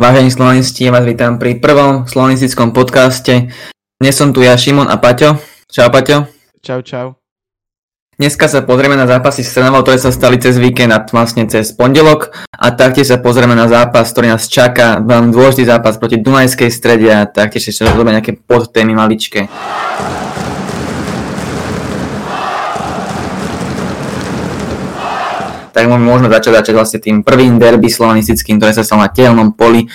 Vážení slovanisti, ja vás vítam pri prvom slovenistickom podcaste. Dnes som tu ja, Šimon a Paťo. Čau, Paťo. Čau, čau. Dneska sa pozrieme na zápasy s Trnavou, ktoré sa stali cez víkend a vlastne cez pondelok a taktiež sa pozrieme na zápas, ktorý nás čaká, veľmi dôležitý zápas proti Dunajskej strede a taktiež sa rozhodne nejaké podtémy maličké. Tak môžeme začať, začať vlastne tým prvým derby slovanistickým, ktoré sa stalo na tehelnom poli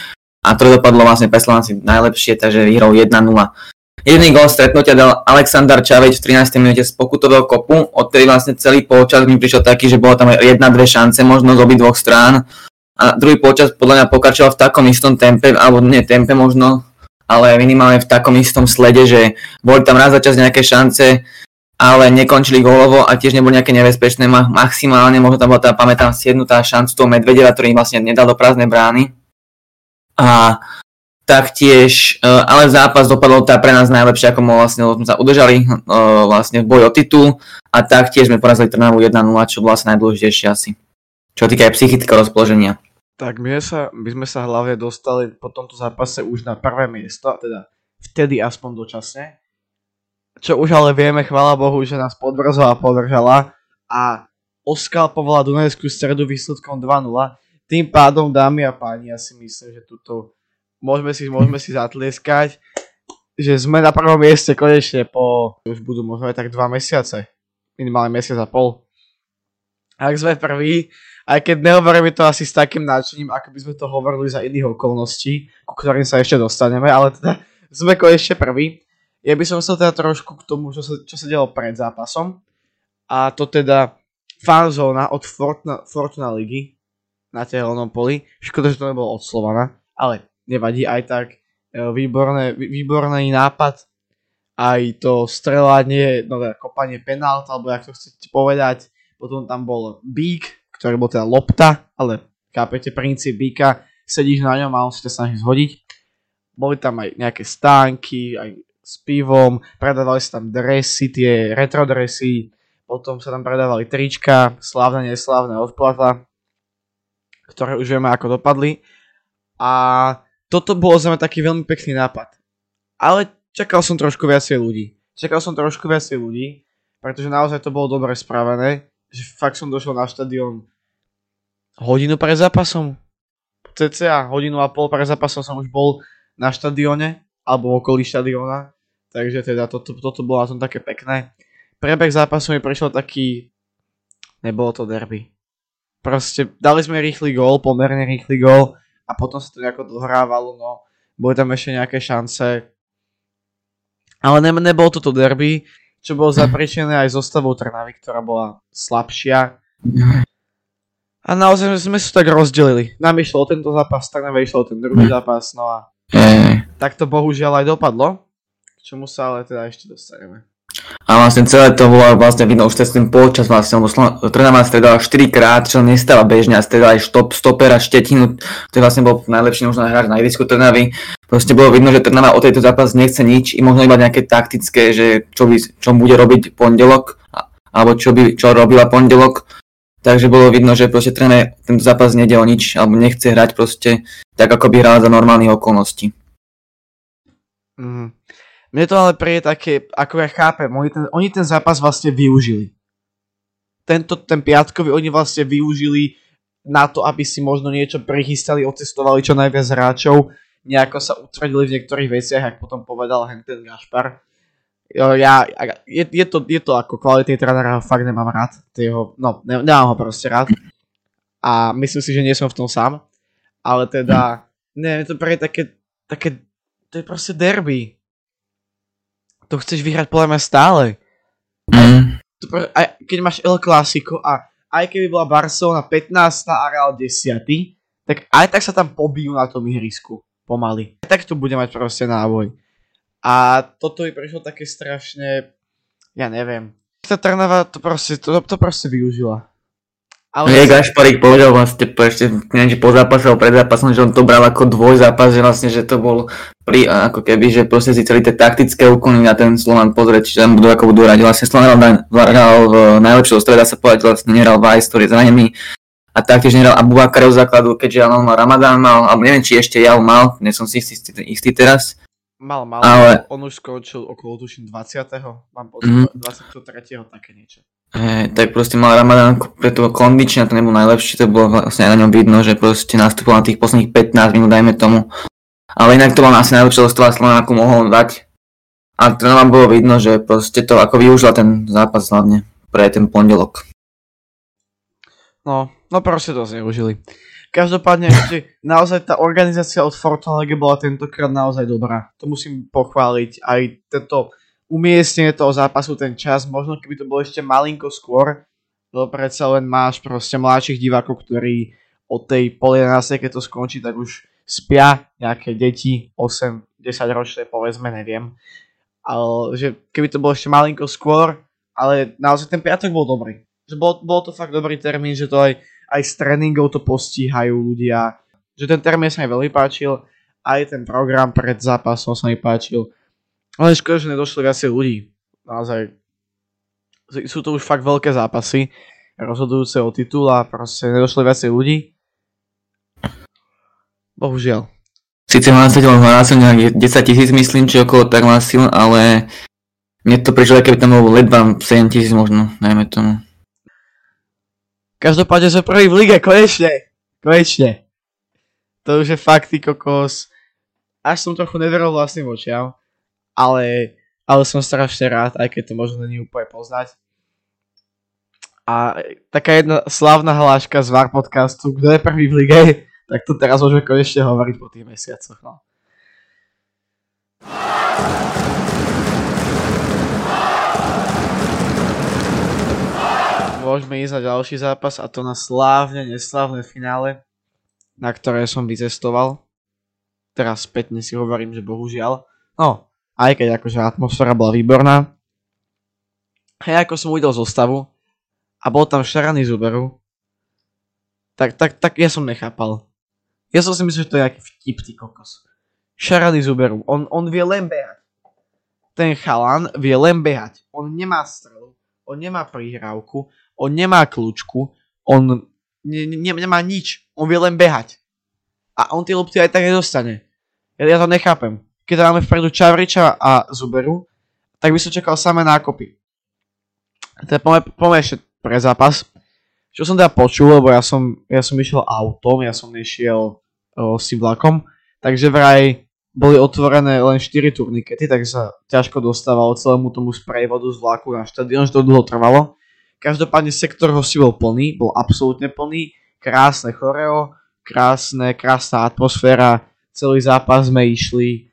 a to dopadlo vlastne pre Slovanici najlepšie, takže vyhral 1-0. Jediný gol stretnutia dal Aleksandar Čaveč v 13. minúte z pokutového kopu, odtedy vlastne celý polčas mi prišiel taký, že bolo tam jedna, dve šance možno z obi dvoch strán a druhý polčas podľa mňa pokračoval v takom istom tempe, alebo nie tempe možno, ale minimálne v takom istom slede, že boli tam raz za čas nejaké šance, ale nekončili gólovo a tiež neboli nejaké nebezpečné, maximálne, možno tam bola tá, pamätám, siednutá šancu toho Medvedeva, ktorý vlastne nedal do prázdnej brány. A taktiež, e, ale zápas dopadol tá pre nás najlepšie, ako vlastne, sme sa udržali e, vlastne v boji o titul a taktiež sme porazili Trnavu 1-0, čo bolo asi najdôležitejšie asi. Čo týka aj psychického rozpoloženia. Tak my, sa, my sme sa hlavne dostali po tomto zápase už na prvé miesto, teda vtedy aspoň dočasne čo už ale vieme, chvála Bohu, že nás podvrzala a podržala a Oskal povolá Dunajskú stredu výsledkom 2-0. Tým pádom, dámy a páni, ja si myslím, že tuto môžeme si, môžeme si zatlieskať, že sme na prvom mieste konečne po, už budú možno aj tak dva mesiace, minimálne mesiac a pol. Ak sme prví, aj keď nehovoríme to asi s takým náčiním, ako by sme to hovorili za iných okolností, ku ktorým sa ešte dostaneme, ale teda sme konečne prví. Ja by som chcel teda trošku k tomu, čo sa, čo sa dialo pred zápasom. A to teda fanzóna od Fortuna, Fortuna ligy na tehelnom poli. Škoda, že to nebolo od Slovana, ale nevadí aj tak. E, výborné, výborný nápad. Aj to strelanie, no teda kopanie penalt, alebo jak to chcete povedať. Potom tam bol bík, ktorý bol teda lopta, ale kápete princíp bíka, sedíš na ňom a on si to snaží zhodiť. Boli tam aj nejaké stánky, aj s pivom, predávali sa tam dresy, tie retro dresy, potom sa tam predávali trička, slávne, neslávne odplata, ktoré už vieme ako dopadli. A toto bolo za mňa taký veľmi pekný nápad. Ale čakal som trošku viacej ľudí. Čakal som trošku viacej ľudí, pretože naozaj to bolo dobre spravené, že fakt som došiel na štadión hodinu pred zápasom. CCA hodinu a pol pred zápasom som už bol na štadióne, alebo okolí štadióna Takže teda toto, toto bolo na tom také pekné. Prebeh zápasu mi prišiel taký... Nebolo to derby. Proste dali sme rýchly gól, pomerne rýchly gól a potom sa to nejako dohrávalo, no. Boli tam ešte nejaké šance. Ale ne, nebolo toto derby, čo bolo zapričené aj zostavou Trnavy, ktorá bola slabšia. A naozaj sme sa tak rozdelili. Nám išlo o tento zápas, Trnave išlo o ten druhý zápas, no a tak to bohužiaľ aj dopadlo čomu sa ale teda ešte dostaneme. A vlastne celé to bolo vlastne vidno už cez ten polčas vlastne, lebo Trnava stredala 4 krát, čo nestáva bežne a stredala aj štop, stoper a štetinu, to vlastne bol najlepší možno hráč na ihrisku Trnavy. Proste bolo vidno, že Trnava o tejto zápas nechce nič, i možno iba nejaké taktické, že čo, by, čo bude robiť pondelok, alebo čo, by, čo robila pondelok. Takže bolo vidno, že proste Trnava tento zápas nejde o nič, alebo nechce hrať proste tak, ako by hral za normálnych okolností. Mm. Mne to ale príde také, ako ja chápem, oni ten, oni ten zápas vlastne využili. Tento, ten piatkový oni vlastne využili na to, aby si možno niečo prichystali, otestovali čo najviac hráčov, nejako sa utvrdili v niektorých veciach, ako potom povedal Henten Gašpar. Ja, je, je, to, je to ako kvalitný tréner, fakt nemám rád. Jeho, no, ne, nemám ho proste rád. A myslím si, že nie som v tom sám. Ale teda, ne, to pre také, také, to je proste derby to chceš vyhrať podľa mňa stále. Mm. Aj, keď máš El Clasico a aj keby bola Barcelona 15 a Real 10, tak aj tak sa tam pobijú na tom ihrisku. Pomaly. Aj tak to bude mať proste náboj. A toto mi prišlo také strašne, ja neviem. Tá Trnava to proste, to, to proste využila. Ale Nie, Gašparík povedal vlastne po, ešte, neviem, či po zápase alebo pred zápasom, že on to bral ako dvojzápas, že vlastne, že to bol pri, ako keby, že proste si celý tie taktické úkony na ten Slovan pozrieť, či tam budú ako budú rať. Vlastne Slovan hral, hral v najlepšieho streda sa povedať, vlastne nehral Vajs, ktorý je zranený a taktiež nehral Abu Bakar základu, keďže on mal Ramadán mal, alebo neviem, či ešte ja mal, nie som si istý, istý teraz. Mal, mal, Ale- on už skončil okolo tuším 20. Mám pocit, Mhm. 23. také niečo. Tak proste mal Ramadán, preto kondične to nebol najlepší, to bolo vlastne aj na ňom vidno, že proste nastupoval na tých posledných 15 minút, dajme tomu. Ale inak to bol asi najlepšia zostava Slovana, akú mohol dať. A trénerom bolo vidno, že proste to ako využila ten zápas hlavne pre ten pondelok. No, no proste to zneužili. Každopádne ešte naozaj tá organizácia od Fortuna League bola tentokrát naozaj dobrá. To musím pochváliť. Aj tento umiestnenie toho zápasu, ten čas, možno keby to bolo ešte malinko skôr, lebo predsa len máš proste mladších divákov, ktorí od tej pol 11, keď to skončí, tak už spia nejaké deti, 8-10 ročné, povedzme, neviem. Ale že keby to bolo ešte malinko skôr, ale naozaj ten piatok bol dobrý. Že bol, bol to fakt dobrý termín, že to aj, aj z tréningov to postíhajú ľudia. Že ten termín sa mi veľmi páčil, aj ten program pred zápasom sa mi páčil. Ale škoda, že nedošlo viacej ľudí. Naozaj. Sú to už fakt veľké zápasy, rozhodujúce o titul a proste nedošlo viacej ľudí. Bohužiaľ. Sice hlásateľ hlásil nejak 10 tisíc, myslím, či okolo tak hlásil, ale mne to prišlo, keby tam bolo ledva 7 tisíc možno, najmä tomu. Každopádne sme prvý v lige, konečne. Konečne. To už je fakt, ty kokos. Až som trochu neveril vlastným očiam. Ale, ale som strašne rád, aj keď to možno není úplne poznať. A taká jedna slávna hláška z VAR podcastu, kto je prvý v lige, tak to teraz môžeme konečne hovoriť po tých mesiacoch. No. Môžeme ísť na ďalší zápas a to na slávne, neslávne finále, na ktoré som vycestoval. Teraz spätne si hovorím, že bohužiaľ. No, aj keď akože atmosféra bola výborná. A ja ako som uvidel zostavu a bol tam Šarany Zuberu, tak, tak, tak ja som nechápal. Ja som si myslel, že to je nejaký vtip, ty kokos. Šarany Zuberu, on, on vie len behať. Ten chalan vie len behať. On nemá strelu, on nemá prihrávku, on nemá kľúčku, on ne, ne, nemá nič, on vie len behať. A on tie lopty aj tak nedostane. Ja, ja to nechápem. Keď máme vpredu Čavriča a Zuberu, tak by som čakal samé nákopy. Teda poďme, ešte pre zápas. Čo som teda počul, lebo ja som, ja som išiel autom, ja som nešiel o, si vlakom, takže vraj boli otvorené len 4 turnikety, takže sa ťažko dostávalo celému tomu sprejvodu z vlaku na štadión, že to dlho trvalo. Každopádne sektor hosti bol plný, bol absolútne plný, krásne choreo, krásne, krásna atmosféra, celý zápas sme išli,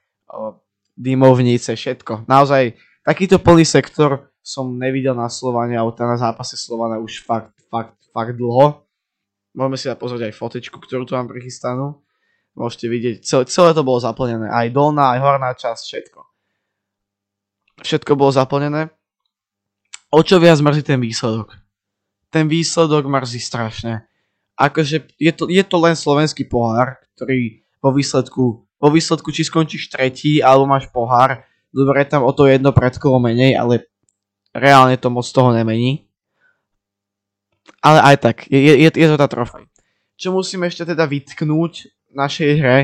dymovnice, všetko. Naozaj, takýto plný sektor som nevidel na Slovane alebo teda na zápase Slovana už fakt, fakt, fakt dlho. Môžeme si pozrieť aj fotičku, ktorú tu mám prichystanú. Môžete vidieť, celé, celé to bolo zaplnené, aj dolná, aj horná časť, všetko. Všetko bolo zaplnené. O čo viac mrzí ten výsledok? Ten výsledok mrzí strašne. Akože je to, je to len slovenský pohár, ktorý vo výsledku, vo výsledku či skončíš tretí, alebo máš pohár, dobre tam o to jedno predkolo menej, ale reálne to moc toho nemení. Ale aj tak, je, je, je to tá trofej. Čo musíme ešte teda vytknúť v našej hre,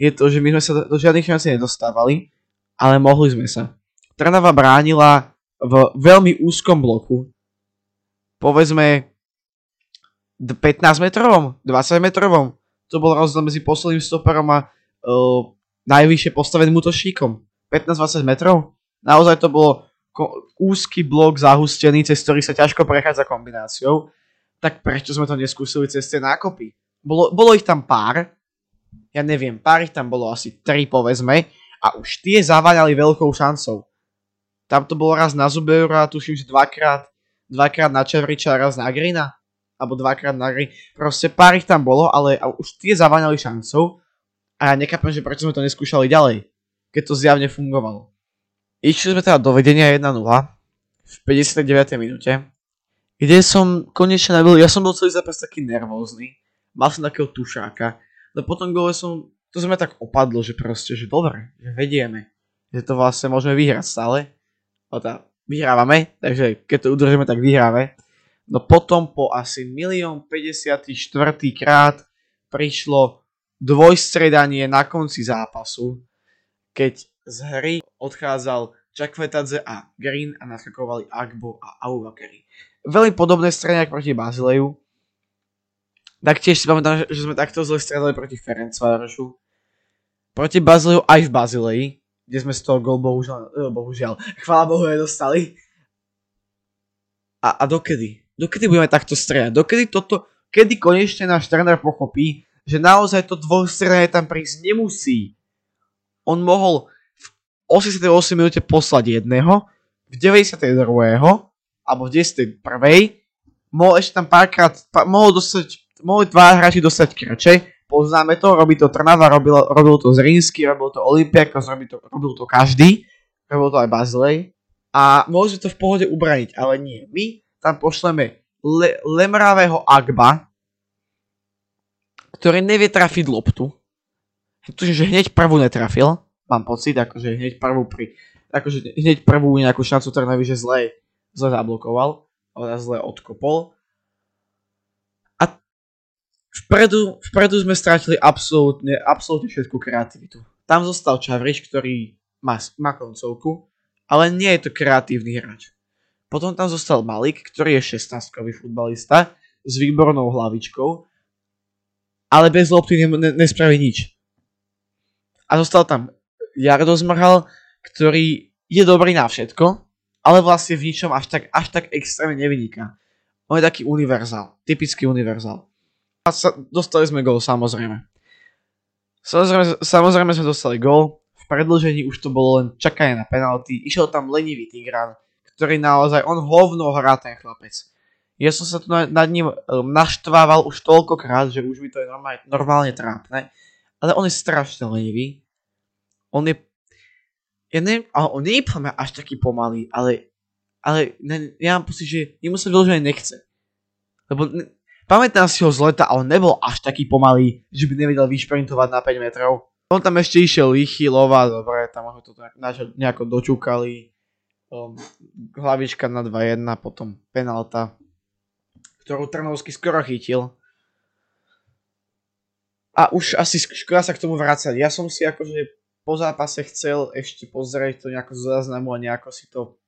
je to, že my sme sa do žiadnych šancí nedostávali, ale mohli sme sa. Trnava bránila v veľmi úzkom bloku, povedzme 15 metrovom, 20 metrovom. To bol rozdiel medzi posledným stoperom a uh, najvyššie postaveným útočníkom. 15-20 metrov. Naozaj to bolo ko- úzky blok zahustený, cez ktorý sa ťažko prechádza kombináciou. Tak prečo sme to neskúsili cez tie nákopy? Bolo, bolo ich tam pár, ja neviem, pár ich tam bolo asi 3 povedzme, a už tie zaváňali veľkou šancou. Tam to bolo raz na Zubeura, tuším, že dvakrát, dvakrát na Čevriča, raz na Grina, alebo dvakrát na Green. Proste pár ich tam bolo, ale už tie zaváňali šancou a ja nechápem, že prečo sme to neskúšali ďalej, keď to zjavne fungovalo. Išli sme teda do vedenia 1-0 v 59. minúte, kde som konečne nebyl, ja som bol celý zápas taký nervózny, mal som takého tušáka, no potom gole som, to sme tak opadlo, že proste, že dobre, že vedieme, že to vlastne môžeme vyhrať stále, o tá, vyhrávame, takže keď to udržíme, tak vyhráme. No potom po asi 1 54 krát prišlo dvojstredanie na konci zápasu, keď z hry odchádzal Čakvetadze a Green a naskakovali Agbo a Aubakari. Veľmi podobné stredanie proti Bazileju. Taktiež si pamätám, že sme takto zle stredali proti Ferencvárošu. Proti Bazileju aj v Bazileji, kde sme z toho gol bohužiaľ, eh, bohužiaľ, chvála Bohu nedostali. A, a dokedy? Dokedy budeme takto stredať? Dokedy toto, kedy konečne náš tréner pochopí, že naozaj to dvojstredanie tam prísť nemusí. On mohol 88 minúte poslať jedného, v 92. alebo v 91. mohol ešte tam párkrát, pár, mohol dostať, mohli dva hráči dostať krače, poznáme to, robí to Trnava, robil, robil to Zrínsky, robil to Olympiakos, robil to, robil to každý, robil to aj Bazilej a sme to v pohode ubraniť, ale nie. My tam pošleme le, lemravého Agba, ktorý nevie trafiť loptu, pretože hneď prvú netrafil, mám pocit, akože hneď prvú pri, akože hneď prvú nejakú šancu Trnavy, že zle, zle zablokoval, ale zle odkopol. A vpredu, vpredu sme strátili absolútne, absolútne všetku kreativitu. Tam zostal Čavrič, ktorý má, má koncovku, ale nie je to kreatívny hráč. Potom tam zostal Malik, ktorý je 16-kový futbalista s výbornou hlavičkou, ale bez lopty ne, ne, nespraví nič. A zostal tam Jardo Zmrhal, ktorý je dobrý na všetko, ale vlastne v ničom až tak, až tak extrémne nevyniká. On je taký univerzál, typický univerzál. A sa, dostali sme gol, samozrejme. Samozrejme, samozrejme sme dostali gol, v predlžení už to bolo len čakanie na penalty, išiel tam lenivý Tigran, ktorý naozaj, on hovno hrá ten chlapec. Ja som sa tu nad ním um, naštvával už toľkokrát, že už by to je normálne, normálne trápne, ale on je strašne lenivý on je, ja neviem, ale on nie je až taký pomalý, ale, ale ne, ja mám pocit, že jemu sa vyložené nechce. Lebo ne, pamätám si ho z leta, ale nebol až taký pomalý, že by nevedel vyšprintovať na 5 metrov. On tam ešte išiel Lichylova, dobre, tam ho to nejako dočúkali. Um, hlavička na 2-1, potom penalta, ktorú Trnovský skoro chytil. A už asi škoda sa k tomu vrácať. Ja som si akože po zápase chcel ešte pozrieť to nejako z záznamu a nejako si to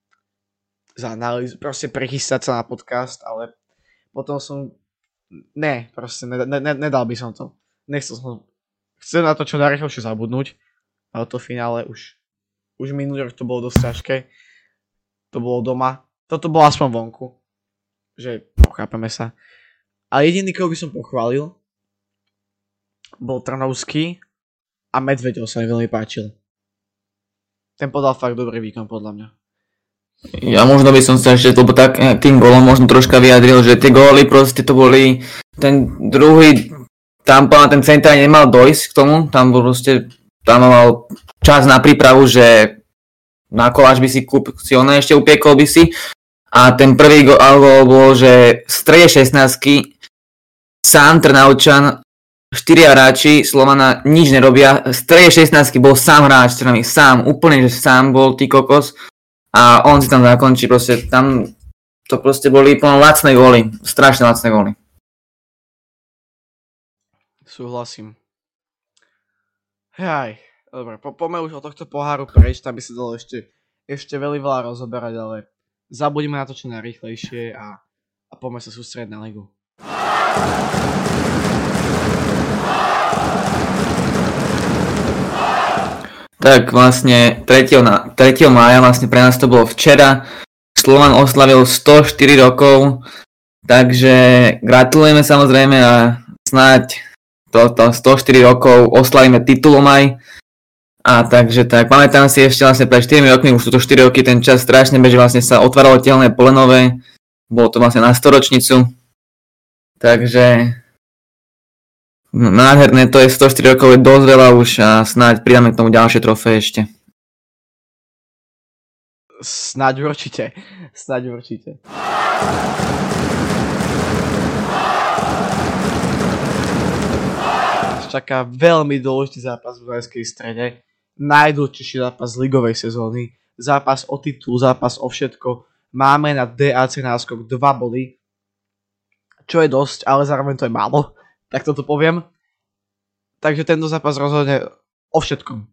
zanalýz, proste prechystať sa na podcast, ale potom som, ne, proste ne, ne, nedal by som to. Nechcel som, chcel na to čo najrychlejšie zabudnúť, ale to finále už, už minulý rok to bolo dosť ťažké. To bolo doma, toto bolo aspoň vonku, že pochápeme sa. A jediný, koho by som pochválil, bol Trnovský, a Medvedov sa mi veľmi páčil. Ten podal fakt dobrý výkon podľa mňa. Ja možno by som sa ešte, lebo tak eh, tým golom možno troška vyjadril, že tie góly proste to boli, ten druhý, tam ten centra nemal dojsť k tomu, tam bol proste, tam mal čas na prípravu, že na koláč by si kúp, si ešte upiekol by si a ten prvý gol bol, že z 16 sám Trnaučan štyria hráči Slovana nič nerobia. Z 3 16 bol sám hráč, Trnavy, sám, úplne, že sám bol tý kokos a on si tam zakončí, proste tam to proste boli plno lacné góly, strašne lacné góly. Súhlasím. Hej, dobre, po, poďme už o tohto poháru prejsť, tam by sa dalo ešte, ešte veľmi veľa rozoberať, ale zabudíme na to čo najrýchlejšie a, a poďme sa sústrediť na ligu. Tak vlastne 3. Na, 3. mája vlastne pre nás to bolo včera. Slovan oslavil 104 rokov, takže gratulujeme samozrejme a snáď to, to 104 rokov oslavíme titulom aj. A takže tak, pamätám si ešte vlastne pred 4 rokmi, už sú to 4 roky, ten čas strašne beží, vlastne sa otváralo telné polenové, bolo to vlastne na storočnicu. Takže Nádherné, to je 104 rokov, je dosť veľa už a snáď pridáme k tomu ďalšie trofeje ešte. Snáď určite, snáď určite. Čaká veľmi dôležitý zápas v Dunajskej strede. Najdôležitejší zápas ligovej sezóny. Zápas o titul, zápas o všetko. Máme na DAC náskok 2 body. čo je dosť, ale zároveň to je málo, tak toto poviem. Takže tento zápas rozhodne o všetkom.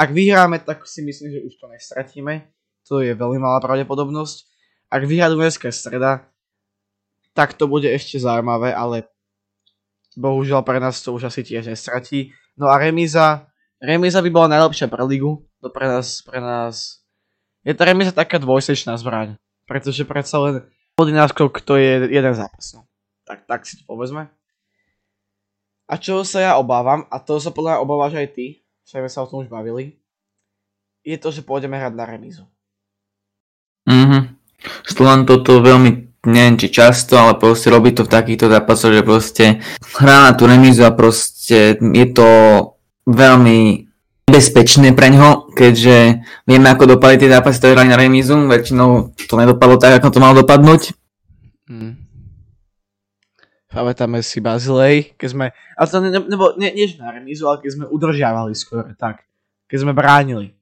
Ak vyhráme, tak si myslím, že už to nestratíme. To je veľmi malá pravdepodobnosť. Ak vyhrá Dunajská streda, tak to bude ešte zaujímavé, ale bohužiaľ pre nás to už asi tiež nestratí. No a remíza, remíza by bola najlepšia pre ligu, to pre nás, pre nás, je tá remíza taká dvojsečná zbraň, pretože predsa len body náskok to je jeden zápas, no. Tak, tak si to povedzme. A čo sa ja obávam, a to sa podľa mňa obávaš aj ty, sme sa o tom už bavili, je to, že pôjdeme hrať na remízu. Mhm. Slovan toto veľmi, neviem či často, ale proste robí to v takýchto zápasoch, že proste hrá na tú remízu a proste je to veľmi nebezpečné pre ňo, keďže vieme, ako dopadli tie zápasy, ktoré hrali na remízu, väčšinou to nedopadlo tak, ako to malo dopadnúť. Mm. Pamätáme si Bazilej, keď sme, ale to ne, nebo, nie, nie na remízu, ale keď sme udržiavali skôr, tak, keď sme bránili.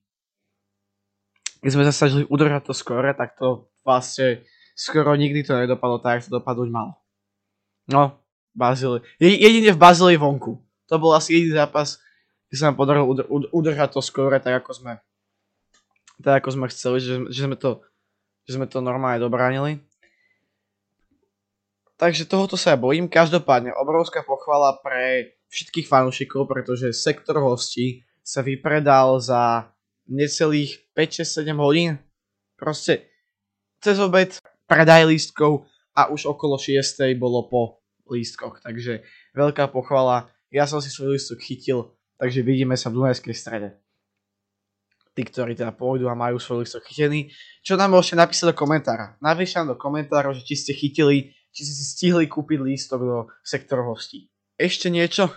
Keď sme sa snažili udržať to skôr, tak to vlastne skoro nikdy to nedopadlo tak, ako to dopadnúť malo. No, Bazilej. Jedine v Bazilej vonku. To bol asi jediný zápas, kde sa nám podarilo udržať to skôr, tak ako sme tak ako sme chceli, že, že, sme to, že sme to normálne dobránili. Takže tohoto sa ja bojím. Každopádne obrovská pochvala pre všetkých fanúšikov, pretože sektor hostí sa vypredal za necelých 5-6-7 hodín. Proste cez obed predaj lístkov a už okolo 6 bolo po lístkoch. Takže veľká pochvala. Ja som si svoj lístok chytil, takže vidíme sa v Dunajskej strede. Tí, ktorí teda pôjdu a majú svoj lístok chytený. Čo nám môžete napísať do komentára? Napíšte do komentárov, že či ste chytili či si stihli kúpiť lístok do sektoru hostí. Ešte niečo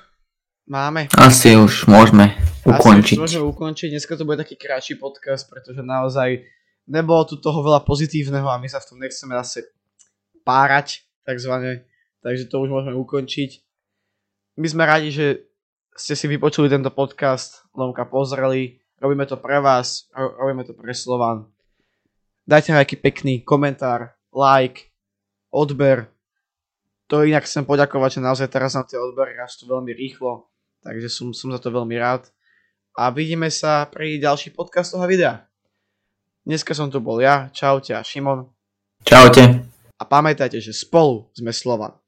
máme? Asi už môžeme ukončiť. Asi už môžeme ukončiť. Dneska to bude taký kratší podcast, pretože naozaj nebolo tu toho veľa pozitívneho a my sa v tom nechceme zase párať, takzvané. Takže to už môžeme ukončiť. My sme radi, že ste si vypočuli tento podcast, Lomka pozreli. Robíme to pre vás, robíme to pre Slovan. Dajte nejaký pekný komentár, like, odber. To inak chcem poďakovať, že naozaj teraz nám tie odbery rastú veľmi rýchlo, takže som, som za to veľmi rád. A vidíme sa pri ďalších podcastoch a videách. Dneska som tu bol ja, čaute a Šimon. Čaute. A pamätajte, že spolu sme Slovan.